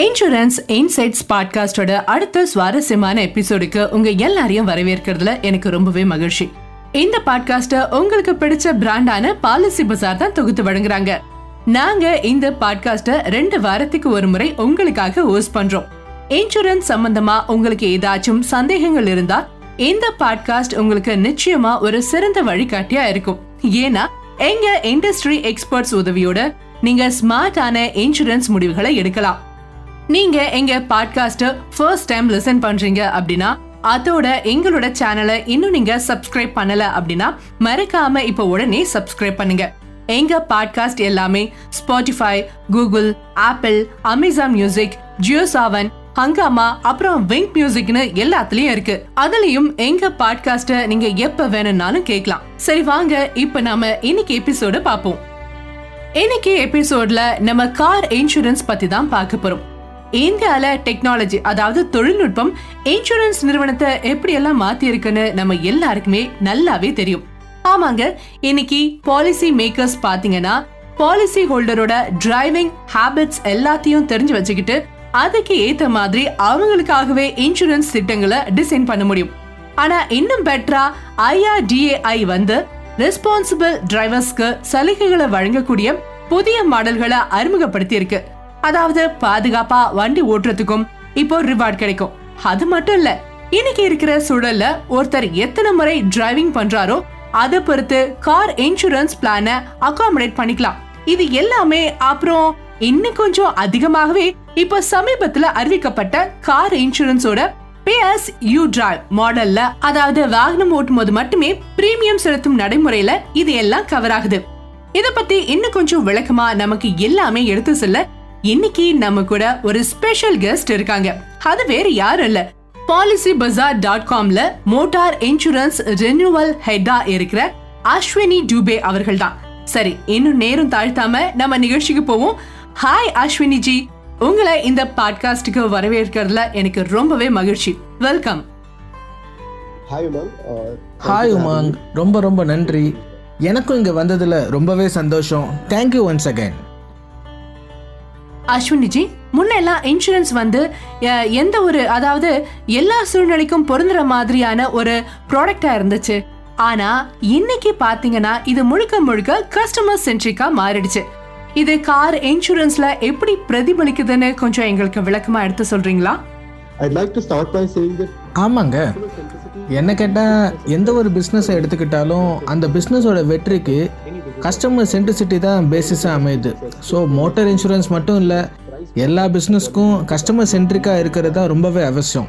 Insurance insights பாட்காஸ்டோட அடுத்த சுவாரஸ்யமான எபிசோடுக்கு உங்க எல்லாரையும் வரவேற்கிறதுல எனக்கு ரொம்பவே மகிழ்ச்சி. இந்த பாட்காஸ்ட உங்களுக்கு பிடிச்ச பிராண்டான பாலிசி பசார் தான் தொகுத்து வழங்குறாங்க. நாங்க இந்த பாட்காஸ்ட ரெண்டு வாரத்துக்கு ஒரு முறை உங்களுக்காக ஹோஸ்ட் பண்றோம். இன்சூரன்ஸ் சம்பந்தமா உங்களுக்கு ஏதாச்சும் சந்தேகங்கள் இருந்தா இந்த பாட்காஸ்ட் உங்களுக்கு நிச்சயமா ஒரு சிறந்த வழிகாட்டியா இருக்கும். ஏன்னா எங்க இண்டஸ்ட்ரி எக்ஸ்பர்ட்ஸ் உதவியோட நீங்க ஸ்மார்ட்டான இன்சூரன்ஸ் முடிவுகளை எடுக்கலாம். நீங்க எங்க பாட்காஸ்ட் ஃபர்ஸ்ட் டைம் லிசன் பண்றீங்க அப்படின்னா அதோட எங்களோட சேனலை இன்னும் நீங்க சப்ஸ்கிரைப் பண்ணல அப்படின்னா மறக்காம இப்போ உடனே சப்ஸ்கிரைப் பண்ணுங்க. எங்க பாட்காஸ்ட் எல்லாமே Spotify Google Apple Amazon music Jio Saavn Hungama அப்புறம் விங்க் மியூசிக்னு எல்லாத்துலயும் இருக்கு. அதுலயும் எங்க பாட்காஸ்ட நீங்க எப்ப வேணும்னாலும் கேட்கலாம். சரி வாங்க இப்ப நாம இன்னைக்கு எபிசோட பாப்போம் இன்னைக்கு எபிசோட்ல நம்ம கார் இன்சூரன்ஸ் பத்தி தான் பார்க்க போறோம். இந்தியால டெக்னாலஜி அதாவது தொழில்நுட்பம் இன்சூரன்ஸ் நிறுவனத்தை எப்படி எல்லாம் மாத்தி இருக்குன்னு நம்ம எல்லாருக்குமே நல்லாவே தெரியும். ஆமாங்க இன்னைக்கு பாலிசி மேக்கர்ஸ் பாத்தீங்கன்னா பாலிசி ஹோல்டரோட டிரைவிங் ஹாபிட்ஸ் எல்லாத்தையும் தெரிஞ்சு வச்சுக்கிட்டு அதுக்கு ஏத்த மாதிரி அவங்களுக்காகவே இன்சூரன்ஸ் திட்டங்களை டிசைன் பண்ண முடியும். ஆனா இன்னும் பெட்டரா ஐஆர்டிஏஐ வந்து ரெஸ்பான்சிபிள் டிரைவர்ஸ்க்கு சலுகைகளை வழங்கக்கூடிய புதிய மாடல்களை அறிமுகப்படுத்தி இருக்கு அதாவது பாதுகாப்பா வண்டி ஓட்டுறதுக்கும் இப்போ ரிவார்ட் கிடைக்கும். அது மட்டும் இல்ல இன்னைக்கு இருக்கிற சூழல்ல ஒருத்தர் எத்தனை முறை டிரைவிங் பண்றாரோ அதை பொறுத்து கார் இன்சூரன்ஸ் பிளான அகாமடேட் பண்ணிக்கலாம். இது எல்லாமே அப்புறம் இன்னும் கொஞ்சம் அதிகமாகவே இப்போ சமீபத்துல அறிவிக்கப்பட்ட கார் இன்சூரன்ஸோட பிஎஸ் யூ டிரைவ் மாடல்ல அதாவது வாகனம் ஓட்டும் போது மட்டுமே பிரீமியம் செலுத்தும் நடைமுறையில இது எல்லாம் கவர் ஆகுது. இத பத்தி இன்னும் கொஞ்சம் விளக்கமா நமக்கு எல்லாமே எடுத்து சொல்ல இன்னைக்கு நம்ம கூட ஒரு ஸ்பெஷல் கெஸ்ட் இருக்காங்க. அது வேற யாரும் இல்ல. பாலிசி பஜார் டாட் காம்ல மோட்டார் இன்சூரன்ஸ் ரெனியூவல் ஹெட்டா இருக்கிற அஸ்வினி டூபே அவர்கள் தான் சரி இன்னும் நேரம் தாழ்த்தாம நம்ம நிகழ்ச்சிக்கு போவோம். ஹாய் அஸ்வினி ஜி உங்களை இந்த பாட்காஸ்டுக்கு வரவேற்கிறதுல எனக்கு ரொம்பவே மகிழ்ச்சி. Welcome hi Umang hi Umang ரொம்ப ரொம்ப நன்றி. எனக்கும் இங்கே வந்ததில் ரொம்பவே சந்தோஷம். Thank you once again Ashwini ji முன்னெல்லாம் இன்சூரன்ஸ் வந்து எந்த ஒரு அதாவது எல்லா சூழ்நிலைக்கும் பொருந்துற மாதிரியான ஒரு ப்ராடக்டா இருந்துச்சு. ஆனா இன்னைக்கு பாத்தீங்கன்னா இது முழுக்க முழுக்க கஸ்டமர் சென்ட்ரிக்கா மாறிடுச்சு. இது கார் இன்சூரன்ஸ்ல எப்படி பிரதிபலிக்குதுன்னு கொஞ்சம் எங்களுக்கு விளக்கமா எடுத்து சொல்றீங்களா? I'd like to start by saying that ஆமாங்க. என்ன கேட்டால் எந்த ஒரு பிஸ்னஸை எடுத்துக்கிட்டாலும் அந்த பிஸ்னஸோட வெற்றிக்கு கஸ்டமர் சென்ட்ரிசிட்டி தான் பேசிஸாக அமையுது. ஸோ மோட்டார் இன்சூரன்ஸ் மட்டும் இல்லை எல்லா பிஸ்னஸ்க்கும் கஸ்டமர் சென்ட்ரிக்காக இருக்கிறது தான் ரொம்பவே அவசியம்.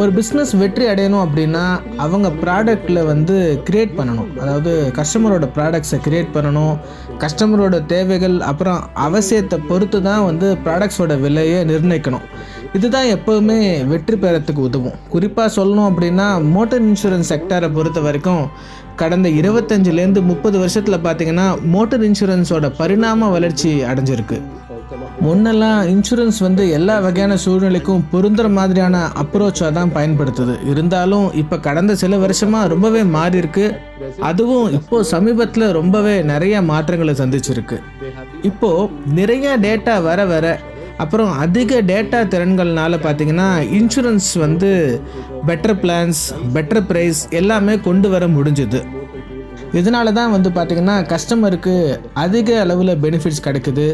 ஒரு பிஸ்னஸ் வெற்றி அடையணும் அப்படின்னா அவங்க ப்ராடக்டில் வந்து கிரியேட் பண்ணணும். அதாவது கஸ்டமரோட ப்ராடக்ட்ஸை கிரியேட் பண்ணணும். கஸ்டமரோட தேவைகள் அப்புறம் அவசியத்தை பொறுத்து தான் வந்து ப்ராடக்ட்ஸோட விலையை நிர்ணயிக்கணும். இதுதான் எப்போவுமே வெற்றி பெறத்துக்கு உதவும். குறிப்பாக சொல்லணும் அப்படின்னா மோட்டார் இன்சூரன்ஸ் செக்டாரை பொறுத்த வரைக்கும் கடந்த இருபத்தஞ்சிலேருந்து முப்பது வருஷத்தில் பார்த்தீங்கன்னா மோட்டார் இன்சூரன்ஸோட பரிணாம வளர்ச்சி அடைஞ்சிருக்கு. முன்னெல்லாம் இன்சூரன்ஸ் வந்து எல்லா வகையான சூழ்நிலைக்கும் பொருந்துற மாதிரியான அப்ரோச்சாக தான் பயன்படுத்துது. இருந்தாலும் இப்போ கடந்த சில வருஷமாக ரொம்பவே மாறி இருக்கு அதுவும் இப்போ சமீபத்தில் ரொம்பவே நிறைய மாற்றங்களை சந்திச்சிருக்கு. இப்போ நிறைய டேட்டா வர வர அப்புறம் அதிக டேட்டா திறன்கள்னால பார்த்தீங்கன்னா இன்சூரன்ஸ் வந்து பெட்டர் பிளான்ஸ் பெட்டர் ப்ரைஸ் எல்லாமே கொண்டு வர முடிஞ்சுது. இதனால தான் வந்து பார்த்திங்கன்னா கஸ்டமருக்கு அதிக அளவில் பெனிஃபிட்ஸ் கிடைக்குது.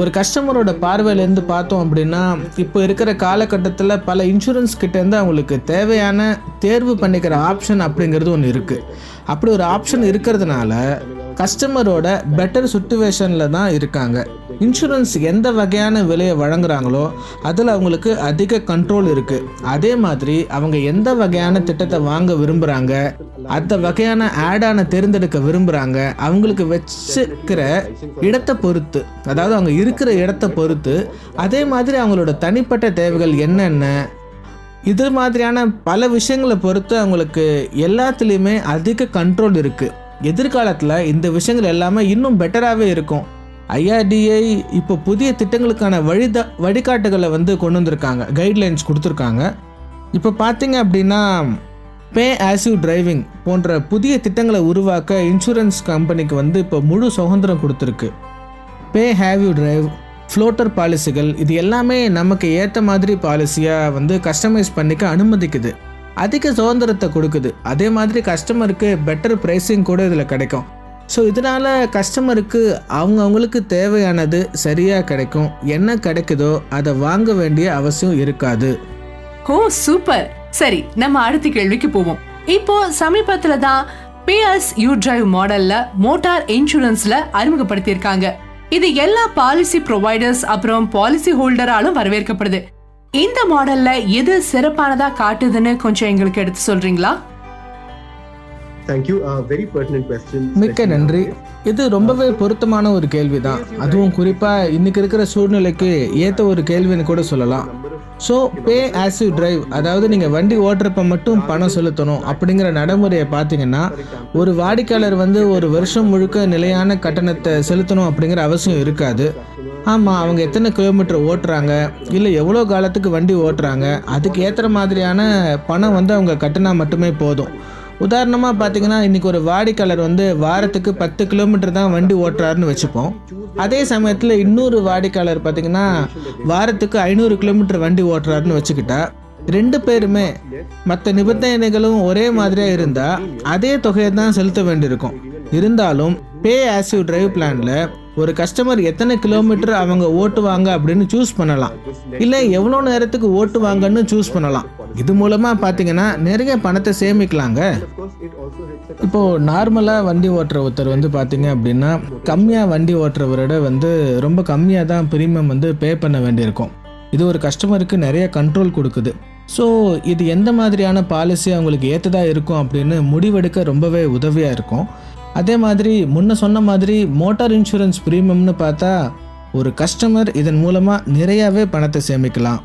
ஒரு கஸ்டமரோட பார்வையிலேருந்து பார்த்தோம் அப்படின்னா இப்போ இருக்கிற காலகட்டத்தில் பல இன்சூரன்ஸ் கிட்டேருந்து அவங்களுக்கு தேவையான தேர்வு பண்ணிக்கிற ஆப்ஷன் அப்படிங்கிறது ஒன்று இருக்குது அப்படி ஒரு ஆப்ஷன் இருக்கிறதுனால கஸ்டமரோட பெட்டர் சுச்சுவேஷனில் தான் இருக்காங்க. இன்சூரன்ஸ் எந்த வகையான விலையை வழங்குறாங்களோ அதில் அவங்களுக்கு அதிக கண்ட்ரோல் இருக்குது அதே மாதிரி அவங்க எந்த வகையான திட்டத்தை வாங்க விரும்புகிறாங்க அந்த வகையான ஆடான தேர்ந்தெடுக்க விரும்புகிறாங்க அவங்களுக்கு வச்சுக்கிற இடத்தை பொறுத்து அதாவது அவங்க இருக்கிற இடத்தை பொறுத்து அதே மாதிரி அவங்களோட தனிப்பட்ட தேவைகள் என்னென்ன இது மாதிரியான பல விஷயங்களை பொறுத்து அவங்களுக்கு எல்லாத்துலேயுமே அதிக கண்ட்ரோல் இருக்குது எதிர்காலத்தில் இந்த விஷயங்கள் எல்லாமே இன்னும் பெட்டராகவே இருக்கும். ஐஆர்டிஐ இப்போ புதிய திட்டங்களுக்கான வழித வழிகாட்டுகளை வந்து கொண்டு வந்திருக்காங்க. கைட்லைன்ஸ் கொடுத்துருக்காங்க. இப்போ பார்த்தீங்க அப்படின்னா பே ஆசிவ் டிரைவிங் போன்ற புதிய திட்டங்களை உருவாக்க இன்சூரன்ஸ் கம்பெனிக்கு வந்து இப்போ முழு சுதந்திரம் கொடுத்துருக்கு. Pay how you drive floater பாலிசிகள் இது எல்லாமே நமக்கு ஏற்ற மாதிரி பாலிசியாக வந்து கஸ்டமைஸ் பண்ணிக்க அனுமதிக்குது. அதிக சுதந்திரத்தை கொடுக்குது. அதே மாதிரி கஸ்டமருக்கு பெட்டர் ப்ரைஸிங் கூட இதில் கிடைக்கும். ஸோ இதனால் கஸ்டமருக்கு அவங்க அவங்களுக்கு தேவையானது சரியாக கிடைக்கும். என்ன கிடைக்குதோ அதை வாங்க வேண்டிய அவசியம் இருக்காது. Oh super. சரி நம்ம அடுத்த கேள்விக்கு போவோம். இப்போ சமீபத்துல தான் பிஎஸ் யூ டிரைவ் மாடல்ல மோட்டார் இன்சூரன்ஸ்ல அறிமுகப்படுத்தியிருக்காங்க. இது எல்லா பாலிசி ப்ரொவைடர்ஸ் அப்புறம் பாலிசி ஹோல்டராலும் வரவேற்கப்படுது. இந்த மாடல்ல எது சிறப்பானதா காட்டுதுன்னு கொஞ்சம் எங்களுக்கு எடுத்து சொல்றீங்களா Thank you. Uh, very pertinent question. மிக்க நன்றி. இது ரொம்பவே பொருத்தமான ஒரு கேள்வி தான் அதுவும் குறிப்பாக இன்னைக்கு இருக்கிற சூழ்நிலைக்கு ஏற்ற ஒரு கேள்வின்னு கூட சொல்லலாம் so pay as you drive அதாவது நீங்கள் வண்டி ஓட்டுறப்ப மட்டும் பணம் செலுத்தணும் அப்படிங்கிற நடைமுறையை பார்த்தீங்கன்னா ஒரு வாடிக்கையாளர் வந்து ஒரு வருஷம் முழுக்க நிலையான கட்டணத்தை செலுத்தணும் அப்படிங்கிற அவசியம் இருக்காது ஆமாம் அவங்க எத்தனை கிலோமீட்டர் ஓட்டுறாங்க? இல்லை எவ்வளோ காலத்துக்கு வண்டி ஓட்டுறாங்க? அதுக்கு ஏற்ற மாதிரியான பணம் வந்து அவங்க கட்டினா மட்டுமே போதும். உதாரணமாக பார்த்தீங்கன்னா இன்றைக்கி ஒரு வாடிக்கையாளர் வந்து வாரத்துக்கு பத்து கிலோமீட்டர் தான் வண்டி ஓட்டுறாருன்னு வச்சுப்போம். அதே சமயத்தில் இன்னொரு வாடிக்கையாளர் பார்த்தீங்கன்னா வாரத்துக்கு ஐநூறு கிலோமீட்டர் வண்டி ஓட்டுறாருன்னு வச்சுக்கிட்டா ரெண்டு பேருமே மற்ற நிபந்தனைகளும் ஒரே மாதிரியாக இருந்தால் அதே தொகையை தான் செலுத்த வேண்டியிருக்கும். இருந்தாலும் பே ஆசிவ் டிரைவ் பிளானில் ஒரு கஸ்டமர் எத்தனை கிலோமீட்டர் அவங்க ஓட்டுவாங்க அப்படின்னு சூஸ் பண்ணலாம். இல்லை எவ்வளோ நேரத்துக்கு ஓட்டுவாங்கன்னு சூஸ் பண்ணலாம். இது மூலமாக பார்த்தீங்கன்னா நிறைய பணத்தை சேமிக்கலாங்க. இப்போது நார்மலாக வண்டி ஓட்டுற ஒருத்தர் வந்து பார்த்தீங்க அப்படின்னா கம்மியாக வண்டி ஓட்டுறவரோட வந்து ரொம்ப கம்மியாக தான் ப்ரீமியம் வந்து பே பண்ண வேண்டியிருக்கும். இது ஒரு கஸ்டமருக்கு நிறைய கண்ட்ரோல் கொடுக்குது. ஸோ இது எந்த மாதிரியான பாலிசி அவங்களுக்கு ஏற்றதாக இருக்கும் அப்படின்னு முடிவெடுக்க ரொம்பவே உதவியாக இருக்கும். அதே மாதிரி முன்ன சொன்ன மாதிரி மோட்டார் இன்சூரன்ஸ் ப்ரீமியம்னு பார்த்தா ஒரு கஸ்டமர் இதன் மூலமாக நிறையாவே பணத்தை சேமிக்கலாம்.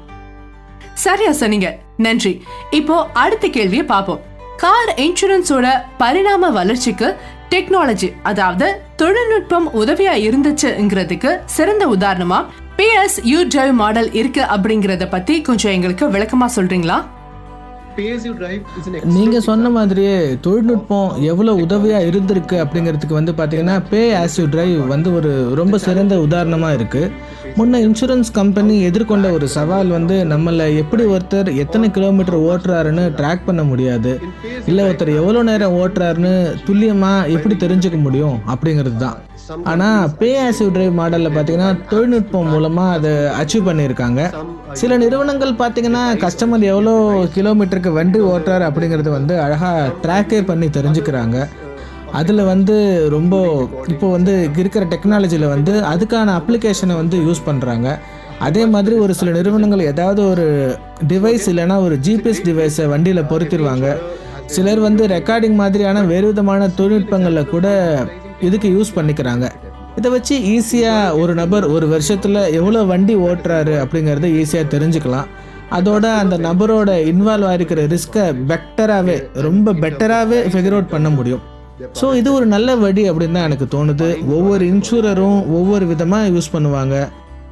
சரியா சொன்னீங்க. நன்றி. இப்போ அடுத்த கேள்வியை பார்ப்போம். கார் இன்சூரன்ஸோட பரிணாம வளர்ச்சிக்கு டெக்னாலஜி அதாவது தொழில்நுட்பம் உதவியா இருந்துச்சுங்கிறதுக்கு சிறந்த உதாரணமா பிஎஸ் யூ டிரைவ் மாடல் இருக்கு அப்படிங்கறத பத்தி கொஞ்சம் எங்களுக்கு விளக்கமா சொல்றீங்களா? நீங்கள் சொன்ன மாதிரியே தொழில்நுட்பம் எவ்வளோ உதவியாக இருந்திருக்கு அப்படிங்கிறதுக்கு வந்து பார்த்தீங்கன்னா பே ஆஸ் யூ டிரைவ் வந்து ஒரு ரொம்ப சிறந்த உதாரணமாக இருக்குது முன்ன இன்சூரன்ஸ் கம்பெனி எதிர்கொண்ட ஒரு சவால் வந்து நம்மளை எப்படி ஒருத்தர் எத்தனை கிலோமீட்டர் ஓட்டுறாருன்னு ட்ராக் பண்ண முடியாது. இல்லை ஒருத்தர் எவ்வளோ நேரம் ஓட்டுறாருன்னு துல்லியமாக எப்படி தெரிஞ்சுக்க முடியும் அப்படிங்கிறது தான். ஆனால் பே ஆஸ் யூ டிரைவ் மாடலில் பார்த்தீங்கன்னா தொழில்நுட்பம் மூலமாக அதை அச்சீவ் பண்ணியிருக்காங்க. சில நிறுவனங்கள் பார்த்தீங்கன்னா கஸ்டமர் எவ்வளோ கிலோமீட்டருக்கு வண்டி ஓட்டுறாரு அப்படிங்கிறது வந்து அழகாக ட்ராக்கே பண்ணி தெரிஞ்சுக்கிறாங்க. அதில் வந்து ரொம்ப இப்போ வந்து இருக்கிற டெக்னாலஜியில் வந்து அதுக்கான அப்ளிகேஷனை வந்து யூஸ் பண்ணுறாங்க அதே மாதிரி ஒரு சில நிறுவனங்கள் ஏதாவது ஒரு டிவைஸ் இல்லைன்னா ஒரு ஜிபிஎஸ் டிவைஸை வண்டியில் பொருத்திடுவாங்க. சிலர் வந்து ரெக்கார்டிங் மாதிரியான வேறு விதமான தொழில்நுட்பங்களில் கூட இதுக்கு யூஸ் பண்ணிக்கிறாங்க. இதை வச்சு ஈஸியாக ஒரு நபர் ஒரு வருஷத்தில் எவ்வளோ வண்டி ஓட்டுறாரு அப்படிங்கிறத ஈஸியாக தெரிஞ்சுக்கலாம். அதோட அந்த நபரோட இன்வால்வ் ஆகிருக்கிற ரிஸ்க்கை பெட்டராகவே ரொம்ப பெட்டராகவே ஃபிகர் அவுட் பண்ண முடியும். ஸோ இது ஒரு நல்ல வழி அப்படின்னு தான் எனக்கு தோணுது. ஒவ்வொரு இன்சூரரும் ஒவ்வொரு விதமாக யூஸ் பண்ணுவாங்க.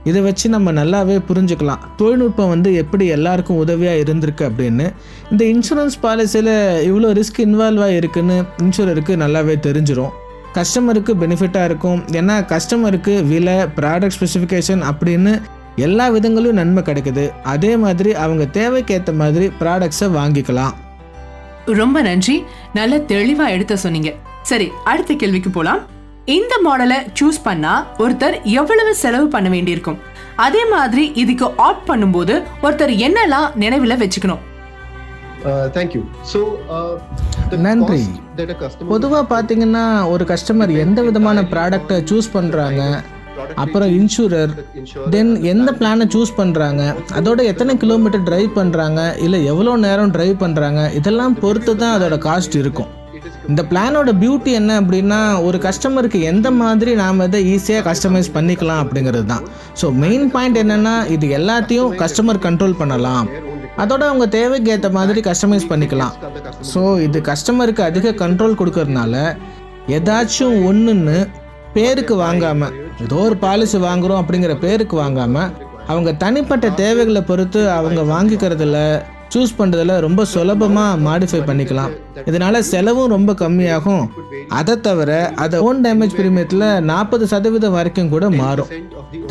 இதை வச்சு நம்ம நல்லாவே புரிஞ்சுக்கலாம். தொழில்நுட்பம் வந்து எப்படி எல்லாருக்கும் உதவியாக இருந்திருக்கு அப்படின்னு. இந்த இன்சூரன்ஸ் பாலிசியில் இவ்வளோ ரிஸ்க் இன்வால்வ் ஆகிருக்குன்னு இன்சூரருக்கு நல்லாவே தெரிஞ்சிடும் கஸ்டமருக்கு பெனிஃபிட்டாக இருக்கும். ஏன்னா கஸ்டமருக்கு விலை ப்ராடக்ட் ஸ்பெசிஃபிகேஷன் அப்படின்னு எல்லா விதங்களும் நன்மை கிடைக்குது. அதே மாதிரி அவங்க தேவைக்கேற்ற மாதிரி ப்ராடக்ட்ஸை வாங்கிக்கலாம். ரொம்ப நன்றி. நல்ல தெளிவாக எடுத்து சொன்னீங்க. சரி அடுத்த கேள்விக்கு போலாம். இந்த மாடலை சூஸ் பண்ணா ஒருத்தர் எவ்வளவு செலவு பண்ண வேண்டியிருக்கும்? அதே மாதிரி இதுக்கு ஆப்ட் பண்ணும்போது ஒருத்தர் என்னெல்லாம் நினைவில் வச்சுக்கணும்? நன்றி. that a customer பொதுவாக பார்த்தீங்கன்னா ஒரு கஸ்டமர் எந்த விதமான ப்ராடக்டை சூஸ் பண்ணுறாங்க அப்புறம் இன்சூரர் தென் எந்த பிளானை சூஸ் பண்ணுறாங்க அதோட எத்தனை கிலோமீட்டர் டிரைவ் பண்ணுறாங்க இல்லை எவ்வளோ நேரம் டிரைவ் பண்ணுறாங்க இதெல்லாம் பொறுத்து தான் அதோட காஸ்ட் இருக்கும். இந்த பிளானோட பியூட்டி என்ன அப்படின்னா ஒரு கஸ்டமருக்கு எந்த மாதிரி நாம் இதை ஈஸியாக கஸ்டமைஸ் பண்ணிக்கலாம் அப்படிங்கிறது தான். ஸோ மெயின் பாயிண்ட் என்னென்னா இது எல்லாத்தையும் கஸ்டமர் கண்ட்ரோல் பண்ணலாம். அதோட அவங்க தேவைக்கு ஏற்ற மாதிரி கஸ்டமைஸ் பண்ணிக்கலாம். ஸோ இது கஸ்டமருக்கு அதிக கண்ட்ரோல் கொடுக்கறதுனால ஏதாச்சும் ஒன்றுன்னு பேருக்கு வாங்காமல் ஏதோ ஒரு பாலிசி வாங்குகிறோம் அப்படிங்கிற பேருக்கு வாங்காமல் அவங்க தனிப்பட்ட தேவைகளை பொறுத்து அவங்க வாங்கிக்கிறதுல சூஸ் பண்ணுறதுல ரொம்ப சுலபமாக மாடிஃபை பண்ணிக்கலாம். இதனால் செலவும் ரொம்ப கம்மியாகும். அதை தவிர அதை ஓன் டேமேஜ் ப்ரீமியத்தில் நாற்பது சதவீதம் வரைக்கும் கூட மாறும்.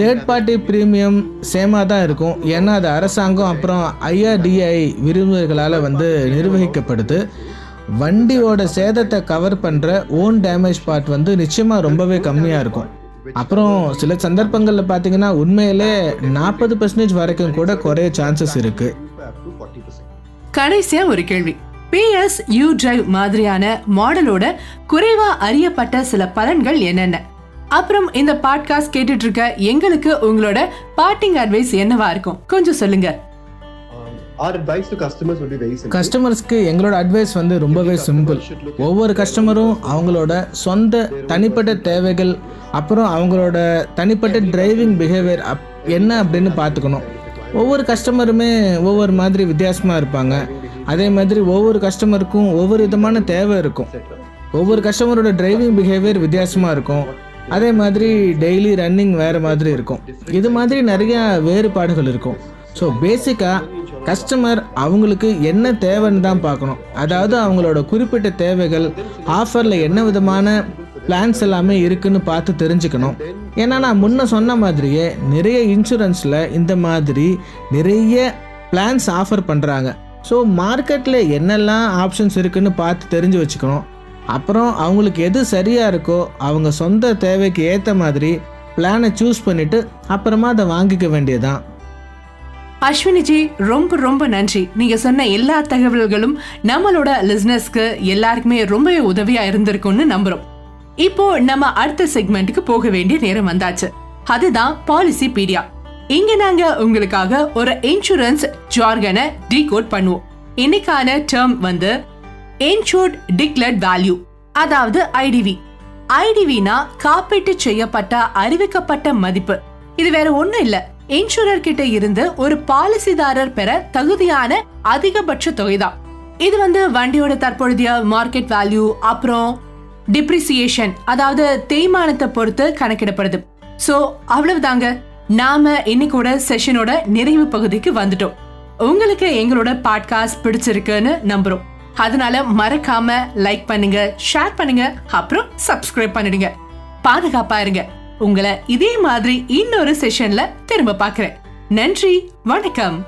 தேர்ட் பார்ட்டி ப்ரீமியம் சேமாக தான் இருக்கும். ஏன்னா அது அரசாங்கம் அப்புறம் ஐஆர்டிஐ விரும்புகளால் வந்து நிர்வகிக்கப்படுது. வண்டியோட சேதத்தை கவர் பண்ணுற ஓன் டேமேஜ் பார்ட் வந்து நிச்சயமாக ரொம்பவே கம்மியாக இருக்கும். அப்புறம் சில சந்தர்ப்பங்களில் பார்த்தீங்கன்னா உண்மையிலே நாற்பது பர்சன்டேஜ் வரைக்கும் கூட குறைய சான்சஸ் இருக்குது கடைசியா ஒரு கேள்வி. பிஎஸ் யூ டிரைவ் மாதிரியான மாடலோட குறைவா அறியப்பட்ட சில பலன்கள் என்னென்ன? அப்புறம் இந்த பாட்காஸ்ட் கேட்டுட்டு இருக்க எங்களுக்கு உங்களோட பார்ட்டிங் அட்வைஸ் என்னவா இருக்கும்? கொஞ்சம் சொல்லுங்க. Our advice to customers would be very simple. கஸ்டமர்ஸ்க்கு எங்களோட அட்வைஸ் வந்து ரொம்பவே சிம்பிள் ஒவ்வொரு கஸ்டமரும் அவங்களோட சொந்த தனிப்பட்ட தேவைகள் அப்புறம் அவங்களோட தனிப்பட்ட டிரைவிங் பிஹேவியர் அப் என்ன அப்படின்னு பார்த்துக்கணும். ஒவ்வொரு கஸ்டமருமே ஒவ்வொரு மாதிரி வித்தியாசமாக இருப்பாங்க. அதே மாதிரி ஒவ்வொரு கஸ்டமருக்கும் ஒவ்வொரு விதமான தேவை இருக்கும். ஒவ்வொரு கஸ்டமரோட டிரைவிங் பிஹேவியர் வித்தியாசமாக இருக்கும். அதே மாதிரி டெய்லி ரன்னிங் வேறு மாதிரி இருக்கும். இது மாதிரி நிறையா வேறுபாடுகள் இருக்கும். ஸோ பேசிக்காக கஸ்டமர் அவங்களுக்கு என்ன தேவைன்னு தான் பார்க்கணும். அதாவது அவங்களோட குறிப்பிட்ட தேவைகள் ஆஃபரில் என்ன விதமான பிளான்ஸ் எல்லாமே இருக்குன்னு பார்த்து தெரிஞ்சுக்கணும். ஏன்னா நான் முன்ன சொன்ன மாதிரியே நிறைய இன்சூரன்ஸில் இந்த மாதிரி நிறைய பிளான்ஸ் ஆஃபர் பண்ணுறாங்க ஸோ மார்க்கெட்டில் என்னெல்லாம் ஆப்ஷன்ஸ் இருக்குன்னு பார்த்து தெரிஞ்சு வச்சுக்கணும். அப்புறம் அவங்களுக்கு எது சரியாக இருக்கோ அவங்க சொந்த தேவைக்கு ஏற்ற மாதிரி பிளானை சூஸ் பண்ணிவிட்டு அப்புறமா அதை வாங்கிக்க வேண்டியதான் அஸ்வினிஜி ரொம்ப ரொம்ப நன்றி. நீங்க சொன்ன எல்லா தகவல்களும் நம்மளோட லிஸ்னஸ்க்கு எல்லாருக்குமே ரொம்பவே உதவியா இருந்திருக்கும்னு நம்புறோம். இப்போ நம்ம அடுத்த செக்மெண்ட்டுக்கு போக வேண்டிய நேரம் வந்தாச்சு. அதுதான் பாலிசி பீடியா இங்க நாங்க உங்களுக்காக ஒரு இன்சூரன்ஸ் ஜார்கனை டீகோட் பண்ணுவோம். இன்னைக்கான டேர்ம் வந்து இன்சூர்ட் டிக்ளர்ட் வேல்யூ அதாவது ஐடிவி ஐடிவினா காப்பீட்டு செய்யப்பட்ட அறிவிக்கப்பட்ட மதிப்பு. இது வேற ஒண்ணும் இல்ல. இன்சூரர் கிட்ட இருந்து ஒரு பாலிசிதாரர் பெற தகுதியான அதிகபட்ச தொகைதான். இது வந்து வண்டியோட தற்பொழுதைய மார்க்கெட் வேல்யூ அப்புறம் டிப்ரிசியேஷன் அதாவது தேய்மானத்தை பொறுத்து கணக்கிடப்படுது. சோ அவ்வளவுதாங்க. நாம இன்னைக்கோட செஷனோட நிறைவு பகுதிக்கு வந்துட்டோம். உங்களுக்கு எங்களோட பாட்காஸ்ட் பிடிச்சிருக்குன்னு நம்புறோம். அதனால மறக்காம லைக் பண்ணுங்க ஷேர் பண்ணுங்க அப்புறம் சப்ஸ்கிரைப் பண்ணிடுங்க. பாதுகாப்பா இருங்க. உங்களை இதே மாதிரி இன்னொரு செஷன்ல திரும்ப பாக்குறேன் நன்றி வணக்கம்.